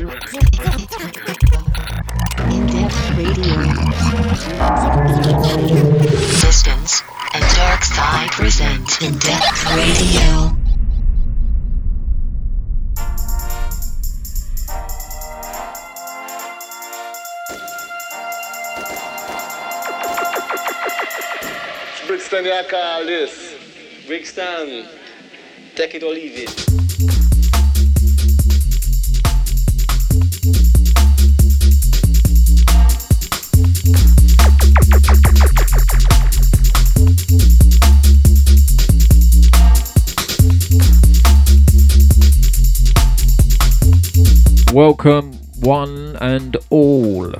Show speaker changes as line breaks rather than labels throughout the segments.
In-depth radio.
Distance and Dark Side present In Depth Radio.
Brixton, you call this. Brixton, take it or leave it.
Welcome, one and all.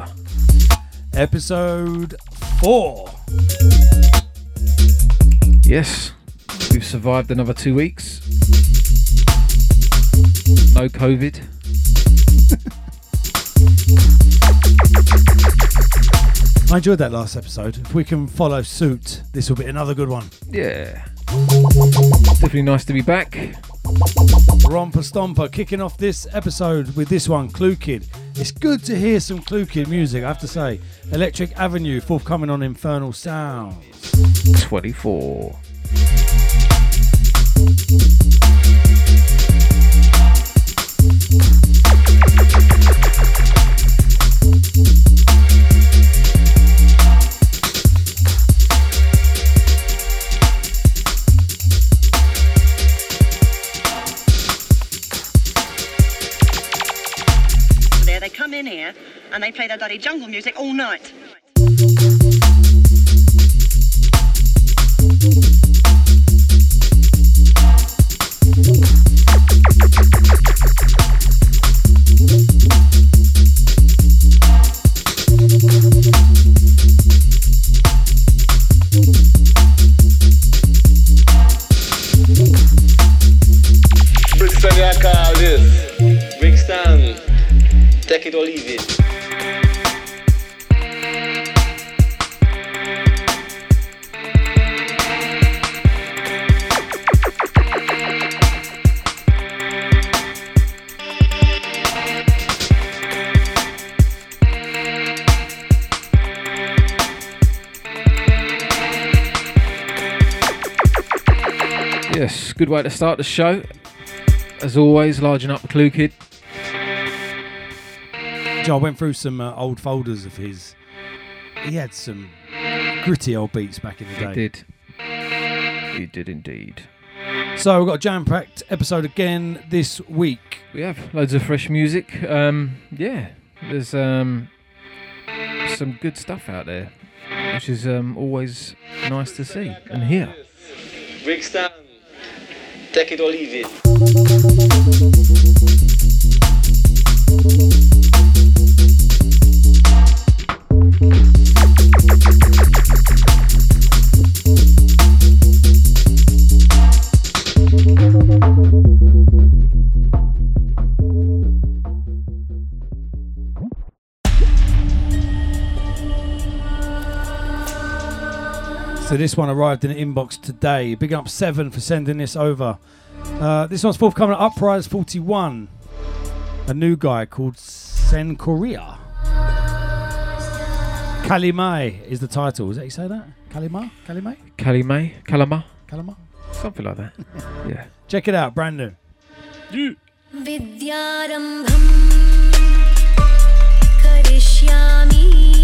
Episode four.
Yes, we've survived another two weeks. No COVID.
I enjoyed that last episode. If we can follow suit, this will be another good one.
Yeah. Definitely nice to be back.
Romper Stomper kicking off this episode with this one, Cluekid. It's good to hear some Cluekid music, I have to say. Electric Avenue, forthcoming on Infernal Sounds.
24.
Jungle music all night.
Good way to start the show. As always, larging up the Cluekid.
Joe, I went through some uh, old folders of his. He had some gritty old beats back in the day.
He did. He did indeed.
So we've got a jam-packed episode again this week.
We have loads of fresh music. Um, yeah, there's um, some good stuff out there, which is um, always nice to see and hear.
Brixton, take it or leave it.
So this one arrived in the inbox today. Big up Seven for sending this over. Uh, this one's forthcoming at Uprise 41. A new guy called Sen Korea. Kalimai is the title. Is that you say that? Kalimai? Kalimai?
Kalime, Kalama,
Kalimai?
something like that. Yeah.
Check it out, brand new.
विद्यारम्भं करिष्यामि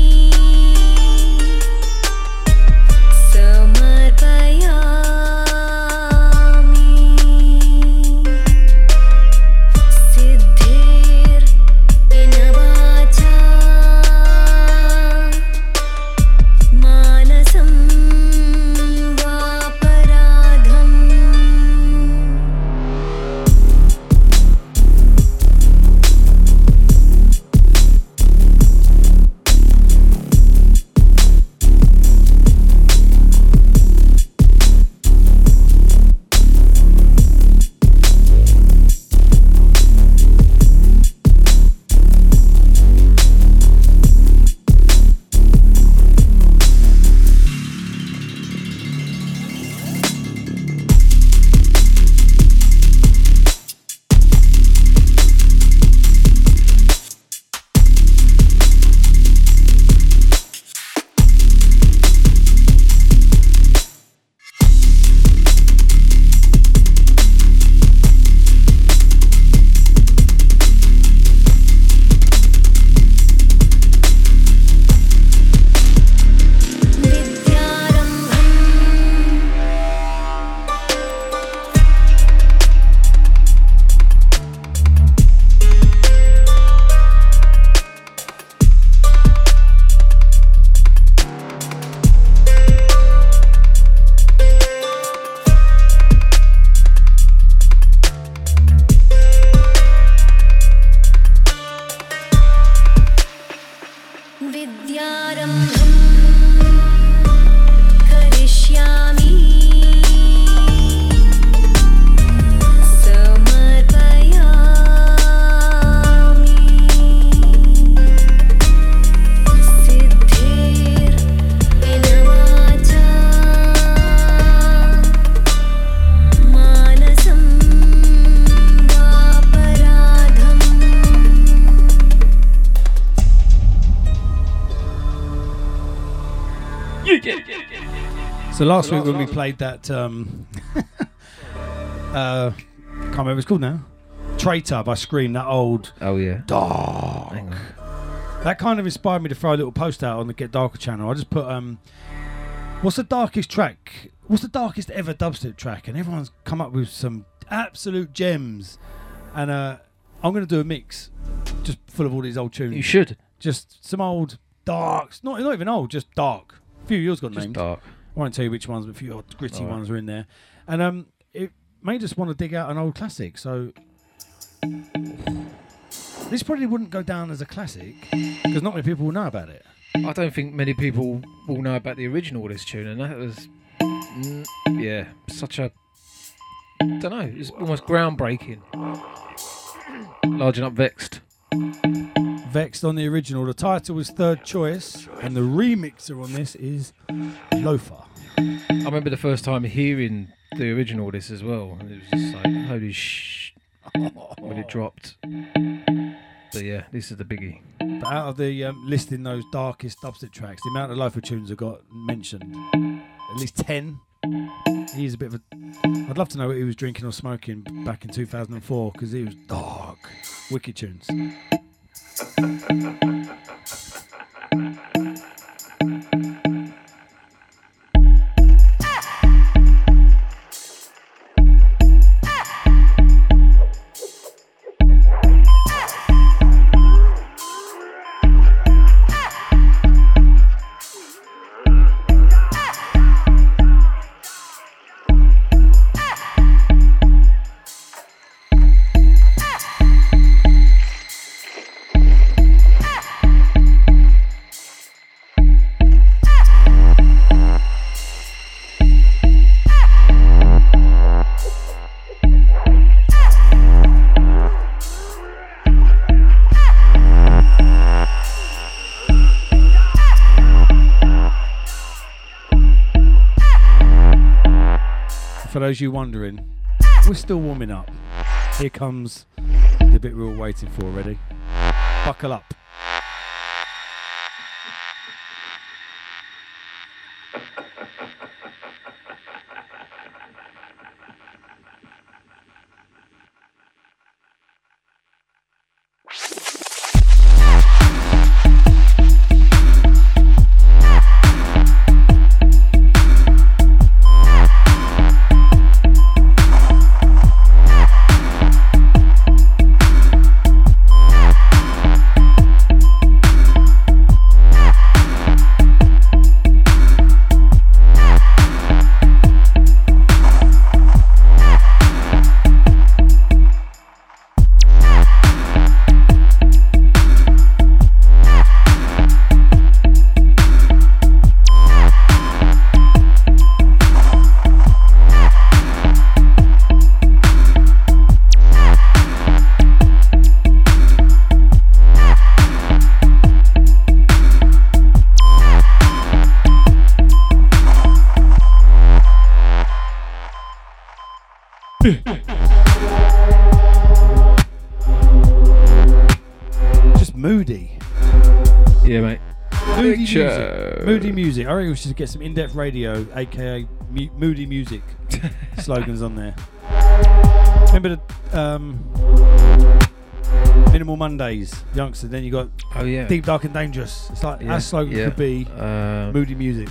So last
So
week
last-
when we played that, um, uh, can't remember what it's called now. Traitor by Skream, that old
Oh yeah.
dark. That kind of inspired me to throw a little post out on the Get Darker channel. I just put, um, what's the darkest track? What's the darkest ever dubstep track? And everyone's come up with some absolute gems. And uh, I'm going to do a mix just full of all these old tunes.
You should.
just some old darks, not not even old, just dark. A few of yours got
Just
named.
dark.
I won't tell you which ones, but a few gritty
Alright.
ones are in there. And um, it made us want to dig out an old classic. So this probably wouldn't go down as a classic because not many people will know about it.
I don't think many people will know about the original of this tune, and that was, mm, yeah, such a. Don't know. It's almost groundbreaking. Large and up Vex'd.
Vex'd on the original. The title was third choice, and the remixer on this is Loefah.
I remember the first time hearing the original this as well, and it was just like holy sh when it dropped. But yeah, this is the biggie.
But out of the um, listing those darkest dubstep tracks, the amount of Loefah tunes have got mentioned, at least 10. He's a bit of a. I'd love to know what he was drinking or smoking back in 2004 because he was dark. Wicked tunes. thank you For those of you wondering, we're still warming up. Here comes the bit we were waiting for. Ready? Buckle up. Music. I reckon we should get some in-depth radio, aka mu- moody music slogans on there. Remember the um, Minimal Mondays, youngster. Then you got
Oh yeah.
Deep, Dark, and Dangerous. It's like
Yeah,
our slogan
yeah.
could be
Um,
moody music.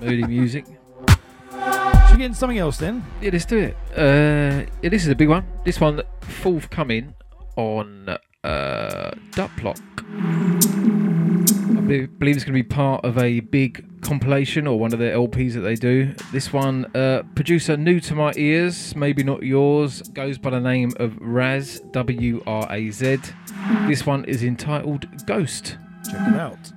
moody music.
Should we get into something else then?
Yeah, let's do it. Uh, yeah, this is a big one. This one forthcoming on uh, Duploc. I believe it's going to be part of a big compilation or one of their LPs that they do. This one, uh, producer new to my ears, maybe not yours, goes by the name of Raz W R A Z. This one is entitled Ghost.
Check it out.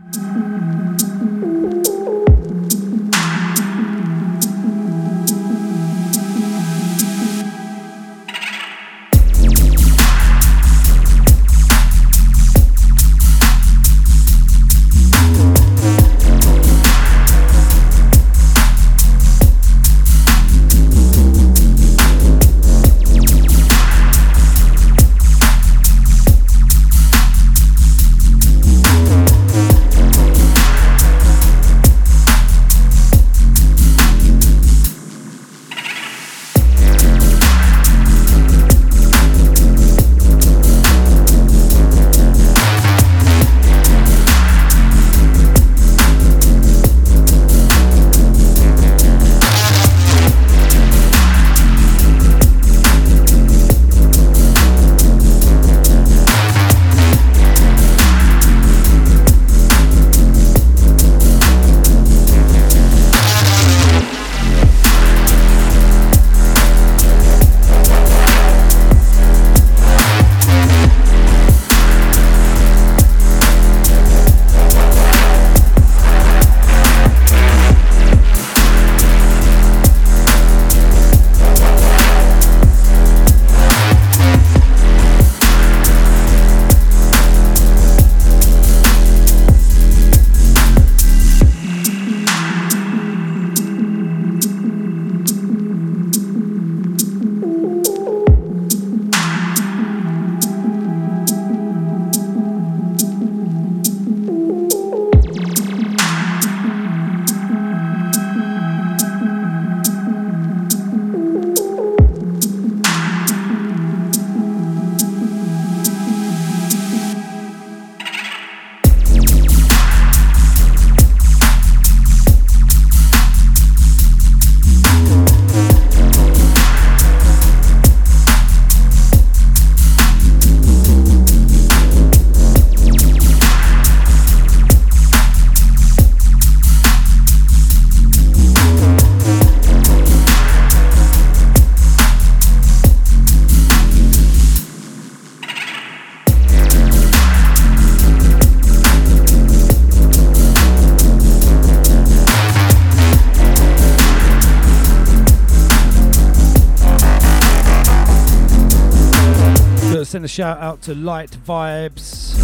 Send a shout out to Light Vibes.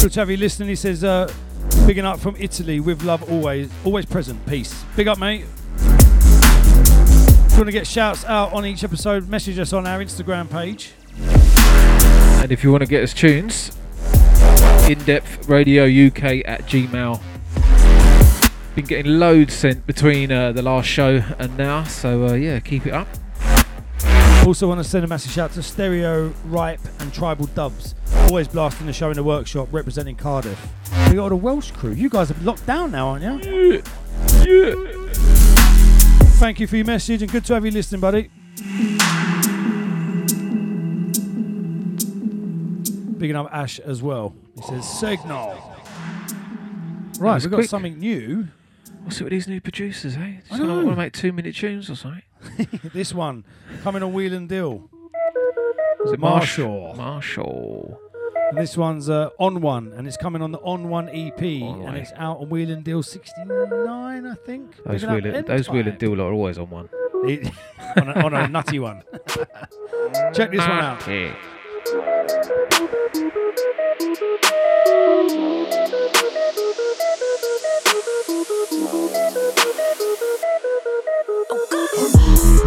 Good to have you listening. He says, uh, bigging up from Italy with love always, always present. Peace. Big up, mate. If you want to get shouts out on each episode, message us on our Instagram page.
And if you want to get us tunes, in depth radio UK at Gmail. Been getting loads sent between uh, the last show and now, so uh, yeah, keep it up.
Also, want to send a massive shout to Stereo, Ripe, and Tribal Dubs. Always blasting the show in the workshop, representing Cardiff. We got all the Welsh crew. You guys are locked down now, aren't you?
Yeah. yeah.
Thank you for your message and good to have you listening, buddy. Bigging up Ash as well. He says signal. Right, we've got
quick.
something new.
What's it with these new producers, eh?
I
Just
know.
want to make two minute tunes or something.
this one coming on Wheel and Deal.
Was it
Marshall.
Marshall.
And this one's uh, on one, and it's coming on the on one EP,
On
and it's out on Wheel and Deal 69, I think.
Those
Bigging up
those wheel and deal lot are always on one.
It- on, a, on a nutty one. Check this one out.
Yeah.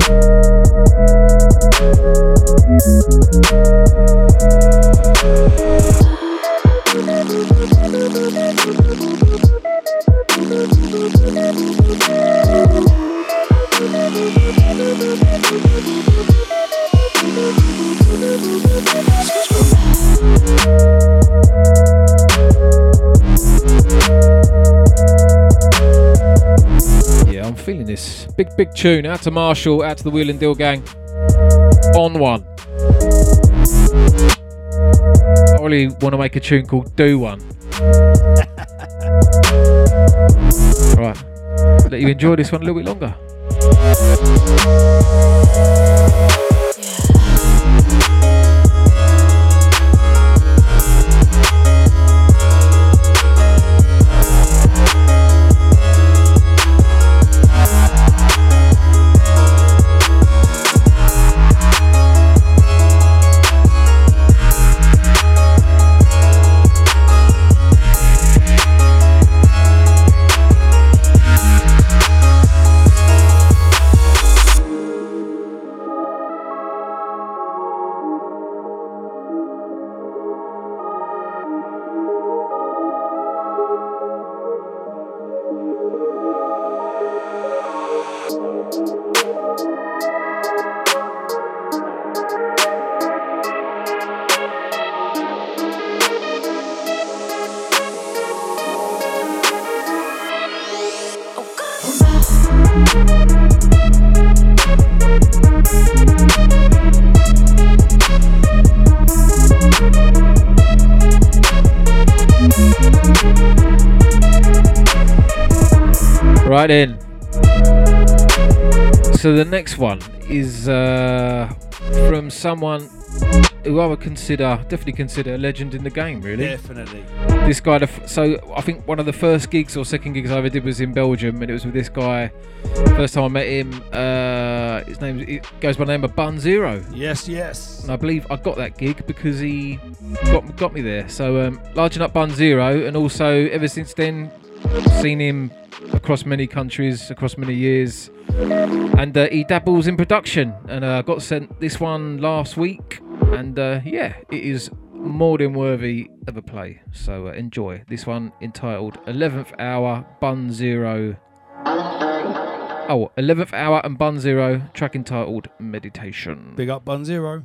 Yeah, Big, big tune. Out to Marshall, out to the Wheel and Deal gang. On one. I really want to make a tune called Do One. right. Let you enjoy this one a little bit longer. So the next one is uh, from someone who I would consider, definitely consider a legend in the game, really.
Definitely.
This guy, so I think one of the first gigs or second gigs I ever did was in Belgium, and it was with this guy. First time I met him, uh, his name it goes by the name of Bun Zero.
Yes, yes.
And I believe I got that gig because he got got me there. So um, larging up Bun Zero, and also ever since then, seen him across many countries, across many years, and uh, he dabbles in production. And uh, got sent this one last week, and uh, yeah, it is more than worthy of a play. So uh, enjoy this one entitled 11th Hour Bun Zero. Oh, 11th Hour and Bun Zero, track entitled Meditation.
Big up Bun Zero.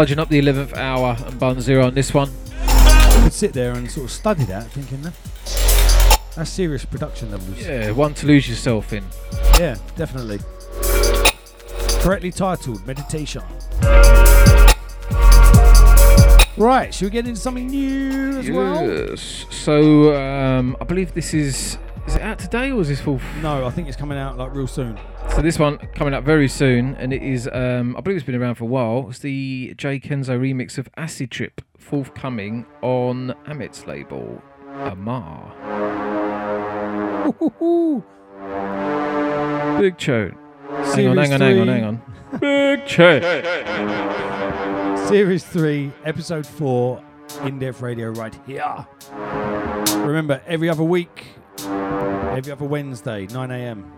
Yes, larging up the 11th hour and bun zero on this one.
You could sit there and sort of study that, thinking that that's serious production levels.
Yeah, one to lose yourself in.
Yeah, definitely. Correctly titled Meditation. Right, should we get into something new as well?
Yes. So um, I believe this is is it out today or is this full?
No, I think it's coming out like real soon.
So this one coming up very soon, and it is um, I believe it's been around for a while. It's the Jay Kenzo remix of Acid Trip, forthcoming on Amit's label, Amar.
Ooh,
Big tune. Hang on, hang on, hang on, hang on. Big tune.
Series 3, Episode 4, In Depth Radio right here. Remember, every other week, every other Wednesday, 9 a.m.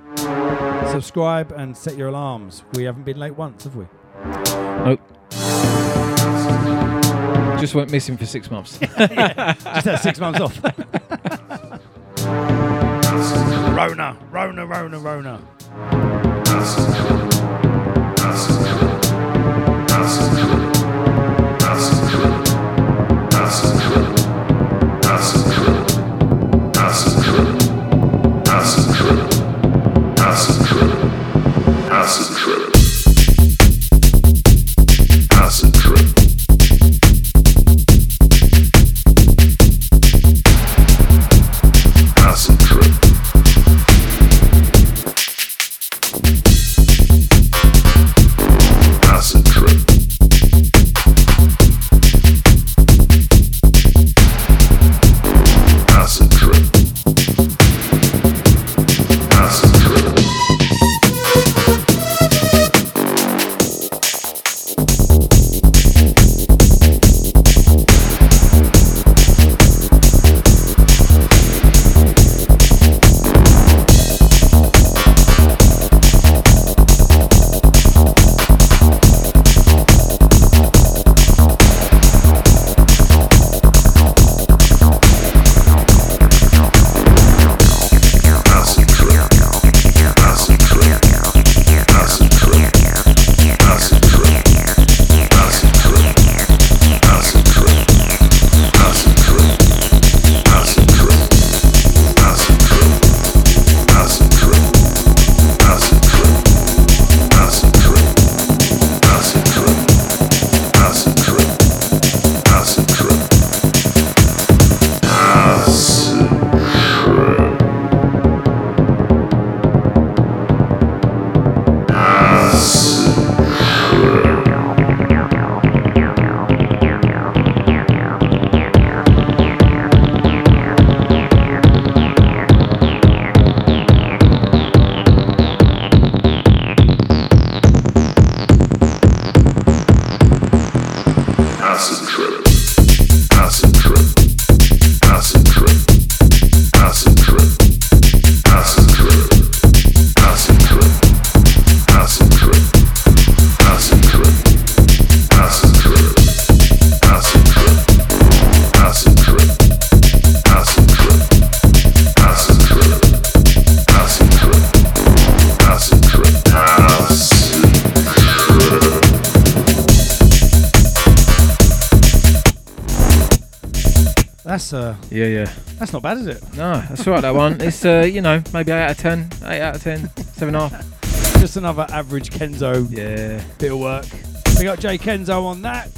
Subscribe and set your alarms. We haven't been late once, have we?
Nope. Just went missing for six months.
Just had six months off. Rona, Rona, Rona, Rona. That's uh,
yeah, yeah.
that's not bad, is it?
No, that's all right. That one. It's uh, you know, maybe eight out of ten, eight out of ten, seven and a half.
Just another average Kenzo
Yeah.
bit of work. We got Jay Kenzo on that.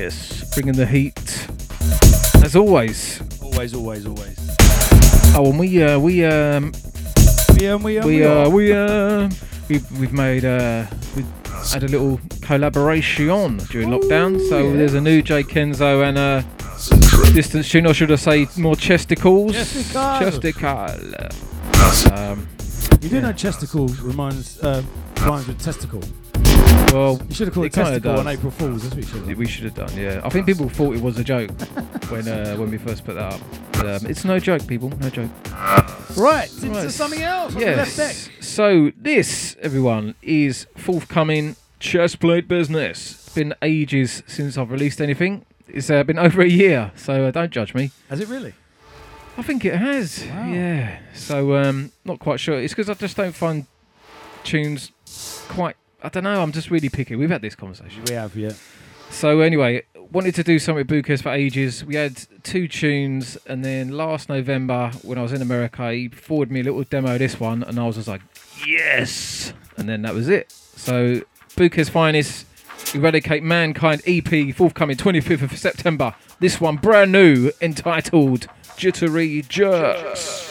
Yes. Bringing the heat. As always.
Always, always, always.
Oh, and we uh, we um
We um, we um,
we
we
uh we uh we've we've made uh we've had a little collaboration during lockdown. So
yeah.
there's a new Jay Kenzo and uh. Distance tune, or should I say more chesticles?
Chesticles.
Chesticle.
Acid.
Um,
You do know chesticle reminds uh, rhymes with testicle.
well,
You should have called it,
It
testicle on. April Fools. That's what you should have.
we should have done. Yeah, I think people thought it was a joke when uh, when we first put that up. But, um, it's no joke, people. No joke.
Right, into
Right.
something else. on the left deck.
Yes. So this, everyone, is forthcoming chestplate business. It's been ages since I've released anything. It's uh, been over a year, so uh, don't judge me.
Has it really?
I think it has.
Wow.
Yeah. So um, not quite sure. It's because I just don't find tunes quite. I don't know. I'm just really picky. We've had this conversation.
We have, yeah.
So anyway, wanted to do something with Bukez for ages. We had two tunes, and then last November when I was in America, he forwarded me a little demo of this one, and I was just like, yes. And then that was it. So Bukez Finezt. Eradicate Mankind EP forthcoming 25th of September. This one brand new entitled Jittery Jerks.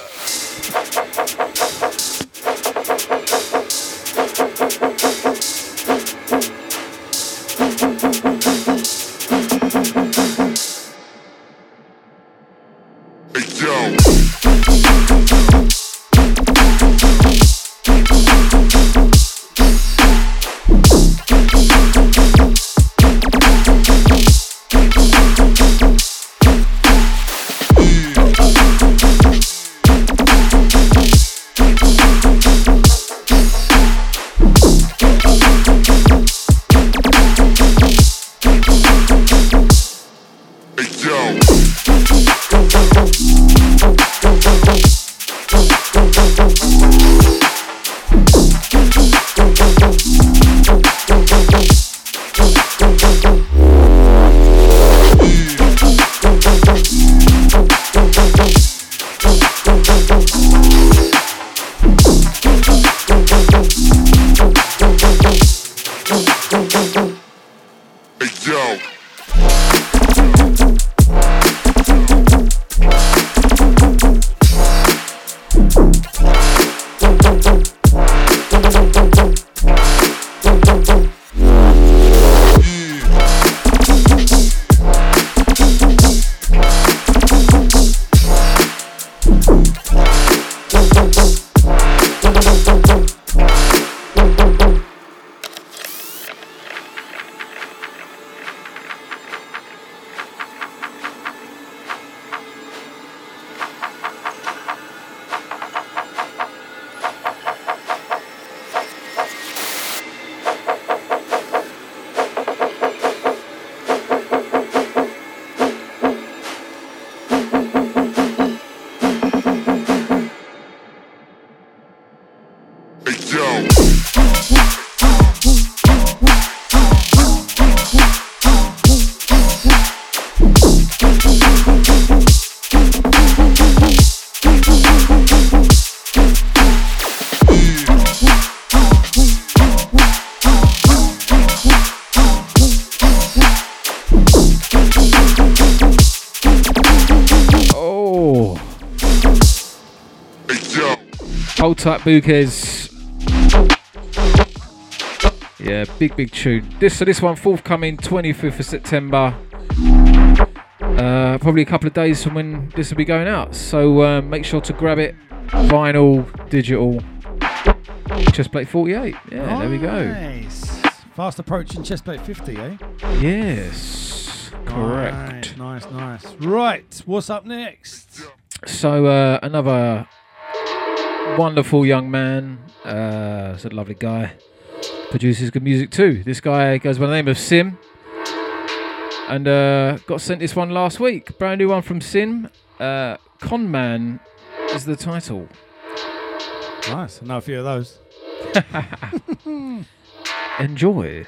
Hold tight, Yeah, big big tune. This so this one forthcoming 25th of September. Uh, probably a couple of days from when this will be going out. So um, make sure to grab it. Vinyl, digital. Chestplate 48. Yeah, there we go.
Nice. Fast approaching chestplate 50, eh?
Yes, correct.
Nice, nice, nice. Right, what's up next?
So uh, another wonderful young man. Uh, he's a lovely guy. Produces good music too. This guy goes by the name of Sim, and uh, got sent this one last week. Brand new one from Sim. Uh, Con Man is the title.
Nice. I know a few of those.
Enjoy.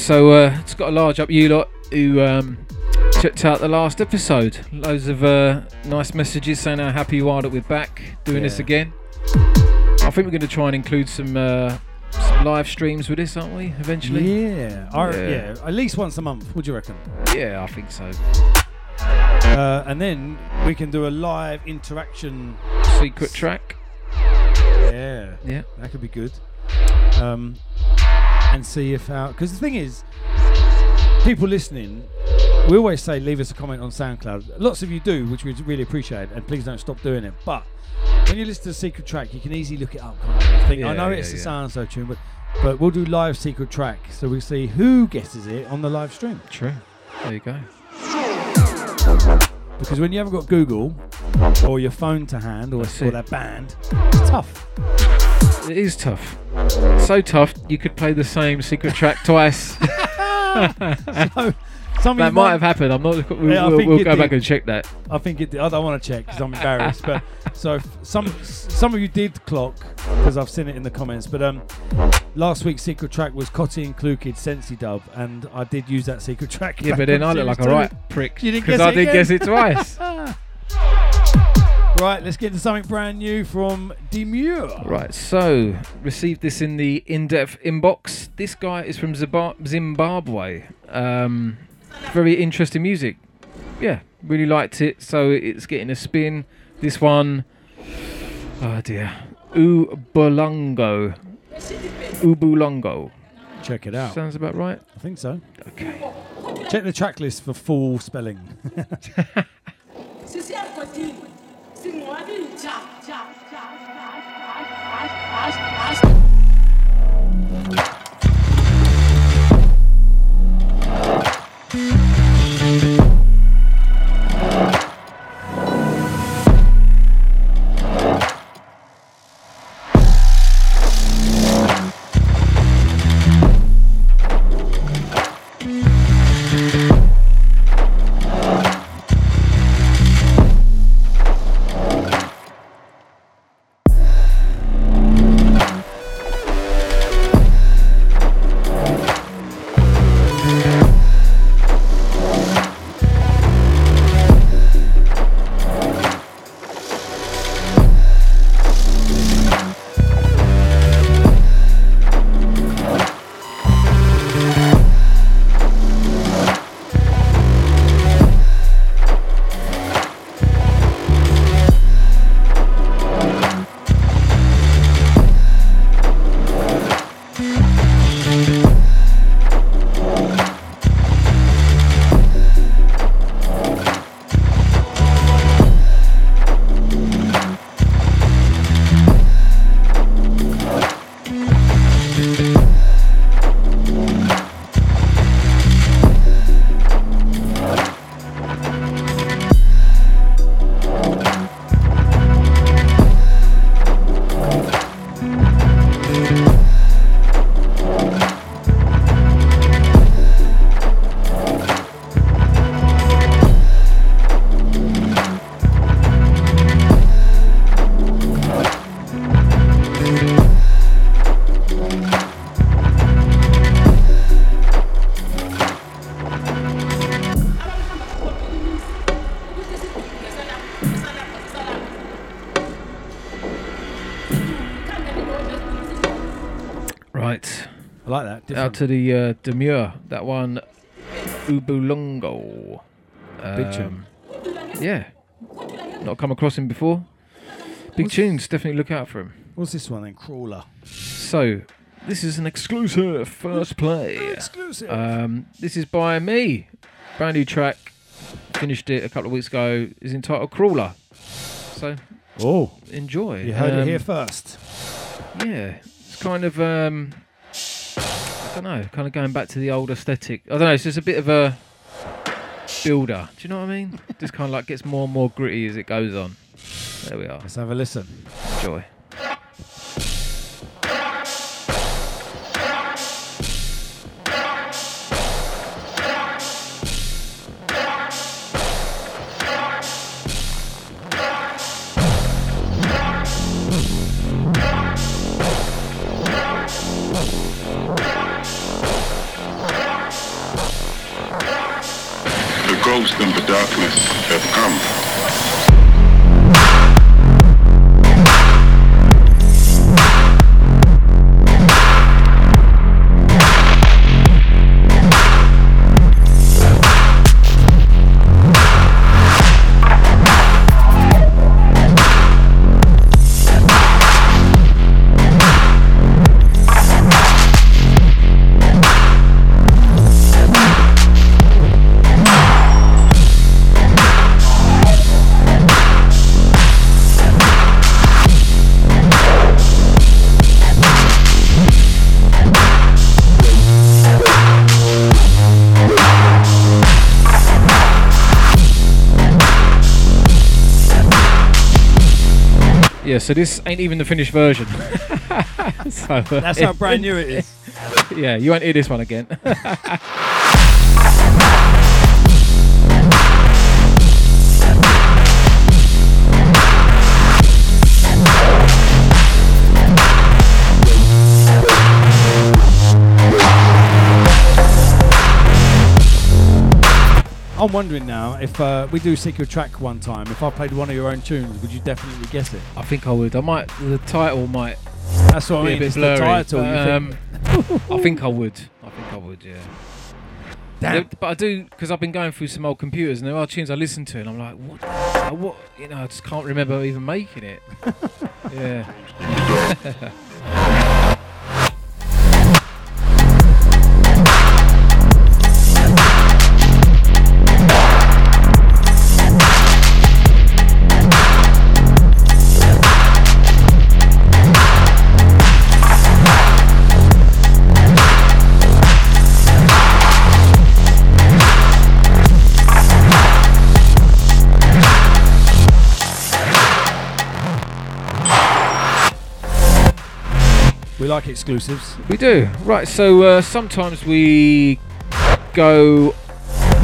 So uh, it's got a large up you lot who um, checked out the last episode. Loads of uh, nice messages saying how happy you are that we're back doing this again. I think we're going to try and include some, uh, some live streams with this, aren't we? Eventually.
Yeah. I,
Yeah.
yeah. At least once a month. What do you reckon?
Yeah, I think so.
Uh, and then we can do a live interaction.
Secret track.
Yeah.
Yeah.
That could be good. Um, and see if our because the thing is, people listening, we always say leave us a comment on SoundCloud. Lots of you do, which we really appreciate, and please don't stop doing it. But when you listen to the secret track, you can easily look it up. Can't you? Think, I know
yeah,
it's a sound so tune, but but we'll do live secret track, so we see who guesses it on the live stream.
True. There you go.
Because when you haven't got Google or your phone to hand or, or that band, it's tough.
It is tough. So tough, you could play the same secret track twice.
so,
that
you
might have happened. I'm not. We'll,
Yeah,
we'll, we'll go back and check that.
I think it. I don't want to check because I'm embarrassed. but so some some of you did clock because I've seen it in the comments. But um, last week's secret track was Cotti and Cluekid Sensi Dub, and I did use that secret track.
Yeah, but then I look like a right prick because I did
again?
guess it twice.
Two. Right, let's get into something brand new from Demure.
Right, so received this in the in-depth inbox. This guy is from Zimbabwe. Um, very interesting music. Yeah, really liked it. So it's getting a spin. This one, oh dear, Ubulongo. Ubulongo.
Check it out.
Sounds about right.
I think so.
Okay.
Check the track list for full spelling.
我的家家家家家家家
I like that.
Out to the uh, Demure. That one, Ubulongo.
Big tune.
Yeah. Not come across him before. Big
What's-
tunes. Definitely look out for him.
What's this one then? Crawler.
So, this is an exclusive first play.
Exclusive.
Um, this is by me. Brand new track. Finished it a couple of weeks ago. Is entitled Crawler. So
oh,
enjoy.
you heard it
Um,
here first.
Yeah, it's kind of um, I don't know, kind of going back to the old aesthetic. I don't know. It's just a bit of a builder. Do you know what I mean? just kind of like gets more and more gritty as it goes on. There we are.
Let's have a listen.
Enjoy.
And the darkness have come.
So this ain't even the finished version. so, uh,
That's how brand new it is.
Yeah, you won't hear this one again.
I'm wondering now if uh, we do Secret Track one time, if I played one of your own tunes, would you definitely guess it?
I think I would. I might. The title might
That's what I mean.
bit
It's
blurry.
the title. you
but,
think-
um, I think I would. I think I would. Yeah.
Damn.
But I do because I've been going through some old computers and there are tunes I listen to and I'm like, what? uh, What? You know, I just can't remember even making it. yeah.
like exclusives.
We do. Right, so uh, sometimes we go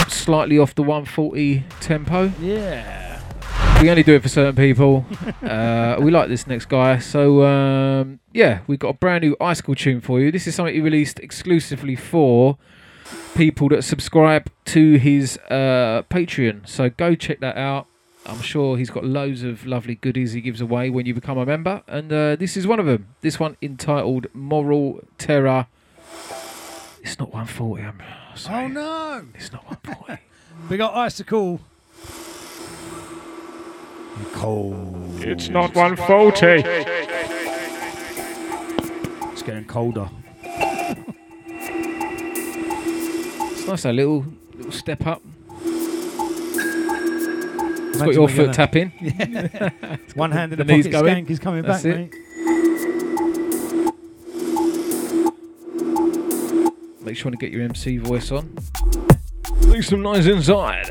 slightly off the 140 tempo.
Yeah.
We only do it for certain people. uh, we like this next guy. So, um, yeah, we've got a brand new Icicle tune for you. This is something he released exclusively for people that subscribe to his uh, Patreon. So go check that out. I'm sure he's got loads of lovely goodies he gives away when you become a member. And uh, this is one of them. This one entitled Moral Terror. It's not 140. I'm sorry.
Oh no!
It's not 140.
We got Icicle. Cold.
It's not 140.
It's getting colder.
it's nice, a little little step up. It's got your foot tapping.
One hand in
the
the, pocket.
going.
Skank is coming
That's
back,
it.
mate.
Make sure to get your MC voice on. Make some noise inside.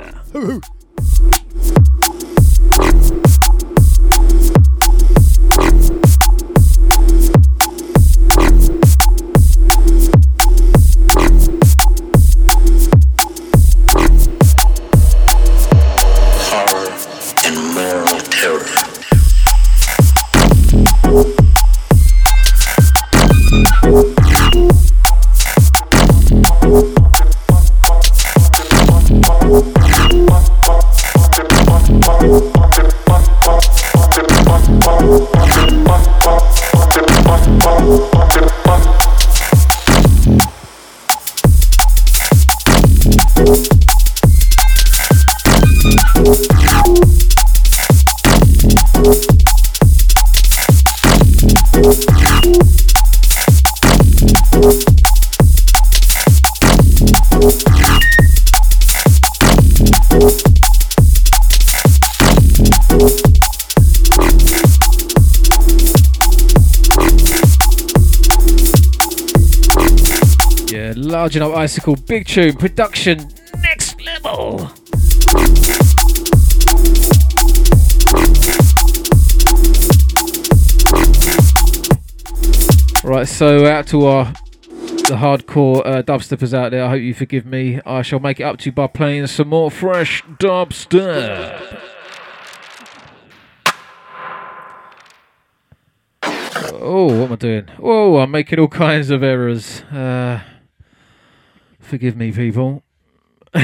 Big tune, production, next level. Right, so out to our the hardcore uh, dubsteppers out there. I hope you forgive me. I shall make it up to you by playing some more fresh dubstep. Oh, what am I doing? Oh, I'm making all kinds of errors. Uh, Forgive me, people. I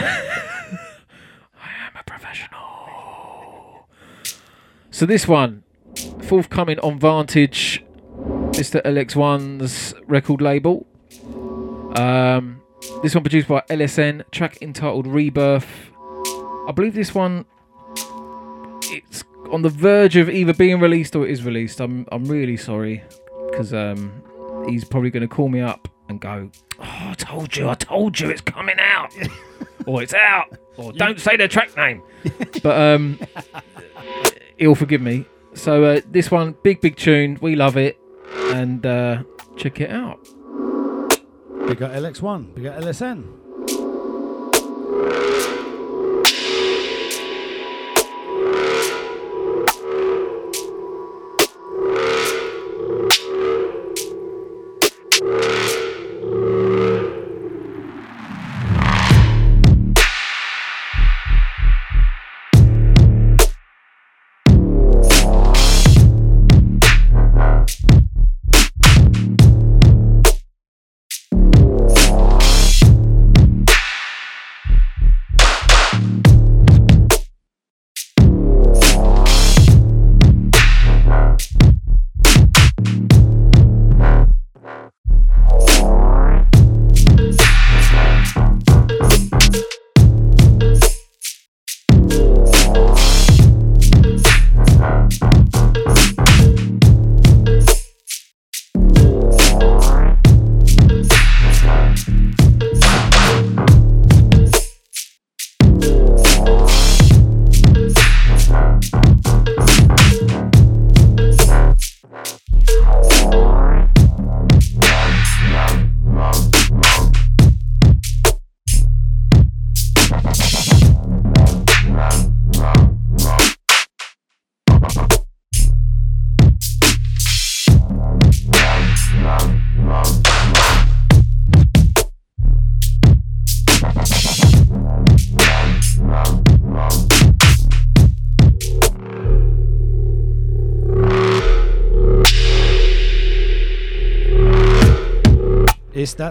am a professional. So this one, forthcoming on Vantage, Mr. Alex One's record label. Um, this one produced by LSN, track entitled Rebirth. I believe this one, it's on the verge of either being released or it is released. I'm I'm really sorry because um, he's probably going to call me up and go, "Oh, I told you, I told you, it's coming out, or it's out, or don't say the track name." but um, he'll forgive me. So uh, this one, big big tune, we love it, and uh, check it out.
We got LX1. We got LSN.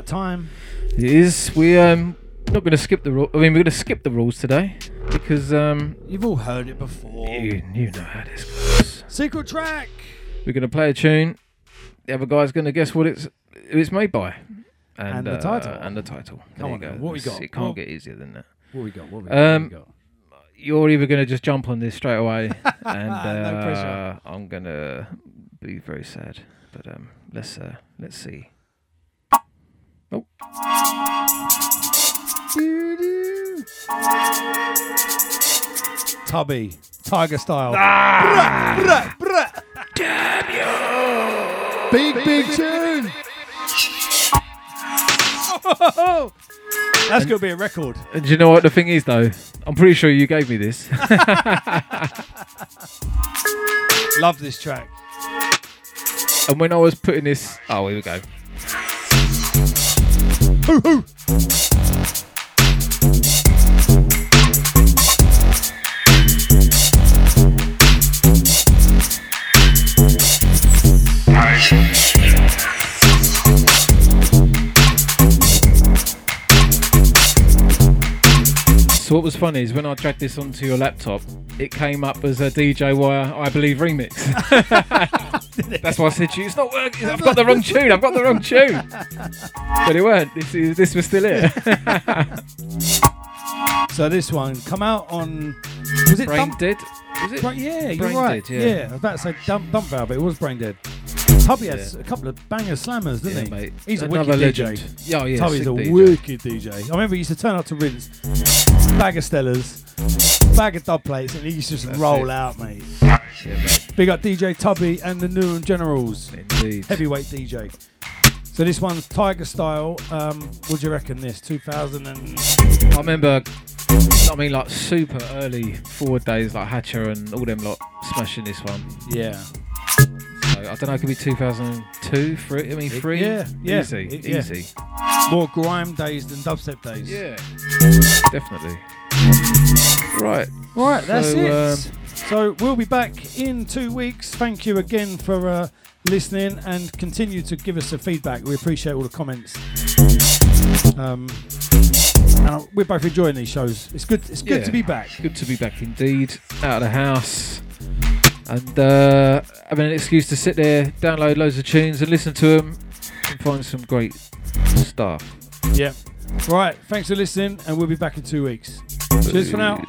That time.
It is. We um not going to skip the rule. I mean, we're going to skip the rules today because um
You've all heard it before.
you, you know how this goes.
Secret track.
We're going to play a tune. The other guy's going to guess what it's who it's made by.
And the
uh,
title.
And the title.
Come
There you
on
go.
what we got?
It can't
What-
get easier than that.
What we got? What we got?
Um,
what we got?
You're either going to just jump on this straight away, and uh,
No.
I'm going to be very sad. But um, let's uh, let's see. Oh,
Tubby. Tiger style.
Ah!
Big, big tune. That's going to be a record.
And do you know what the thing is though? I'm pretty sure you gave me this.
Love this track.
and when I was putting this, oh, here we go. Hoo hoo. So what was funny is when I dragged this onto your laptop, it came up as a DJ Wire I Believe remix. That's why I said to you, it's not working. I've got the wrong tune. I've got the wrong tune. But it weren't. This is this was still it.
So this one come out on. Was it
Brain
Dump?
dead. Was it?
Right, yeah, you're
Brain
right.
Dead, yeah.
I was about to say Dump, dump Valve, but it was Brain Dead. Tubby has a couple of banger slammers, didn't
Yeah,
he?
mate.
He's a
Another
wicked
legend.
DJ.
Yeah, oh, yeah.
Tubby's a
DJ.
wicked DJ. I remember he used to turn up to Rinse, bag of Stellas, bag of dub plates, and he used to just
That's
roll
it.
out, mate.
Yeah, mate.
Big up DJ Tubby and the Newham Generals,
Indeed.
heavyweight DJ. So this one's Tiger Style. Um, what do you reckon? This 2000 and
I remember. I mean, like super early forward days, like Hatcha and all them lot smashing this one.
yeah,
I don't know. It could be 2002, three. I mean,
It-
three.
yeah, yeah,
Easy,
it- yeah.
easy.
more grime days than dubstep days.
Yeah, definitely. Right.
Right, that's
So,
it.
um,
so we'll be back in two weeks. Thank you again for uh, listening and continue to give us the feedback. We appreciate all the comments. Um, and we're both enjoying these shows. It's good. It's good
Yeah.
to be back.
Good to be back indeed. Out of the house. And uh, having an excuse to sit there, download loads of tunes, and listen to them, and find some great stuff.
Yeah. Right. Thanks for listening, and we'll be back in two weeks. Cheers for now.
In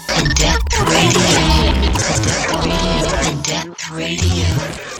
radio. In depth radio. In depth radio.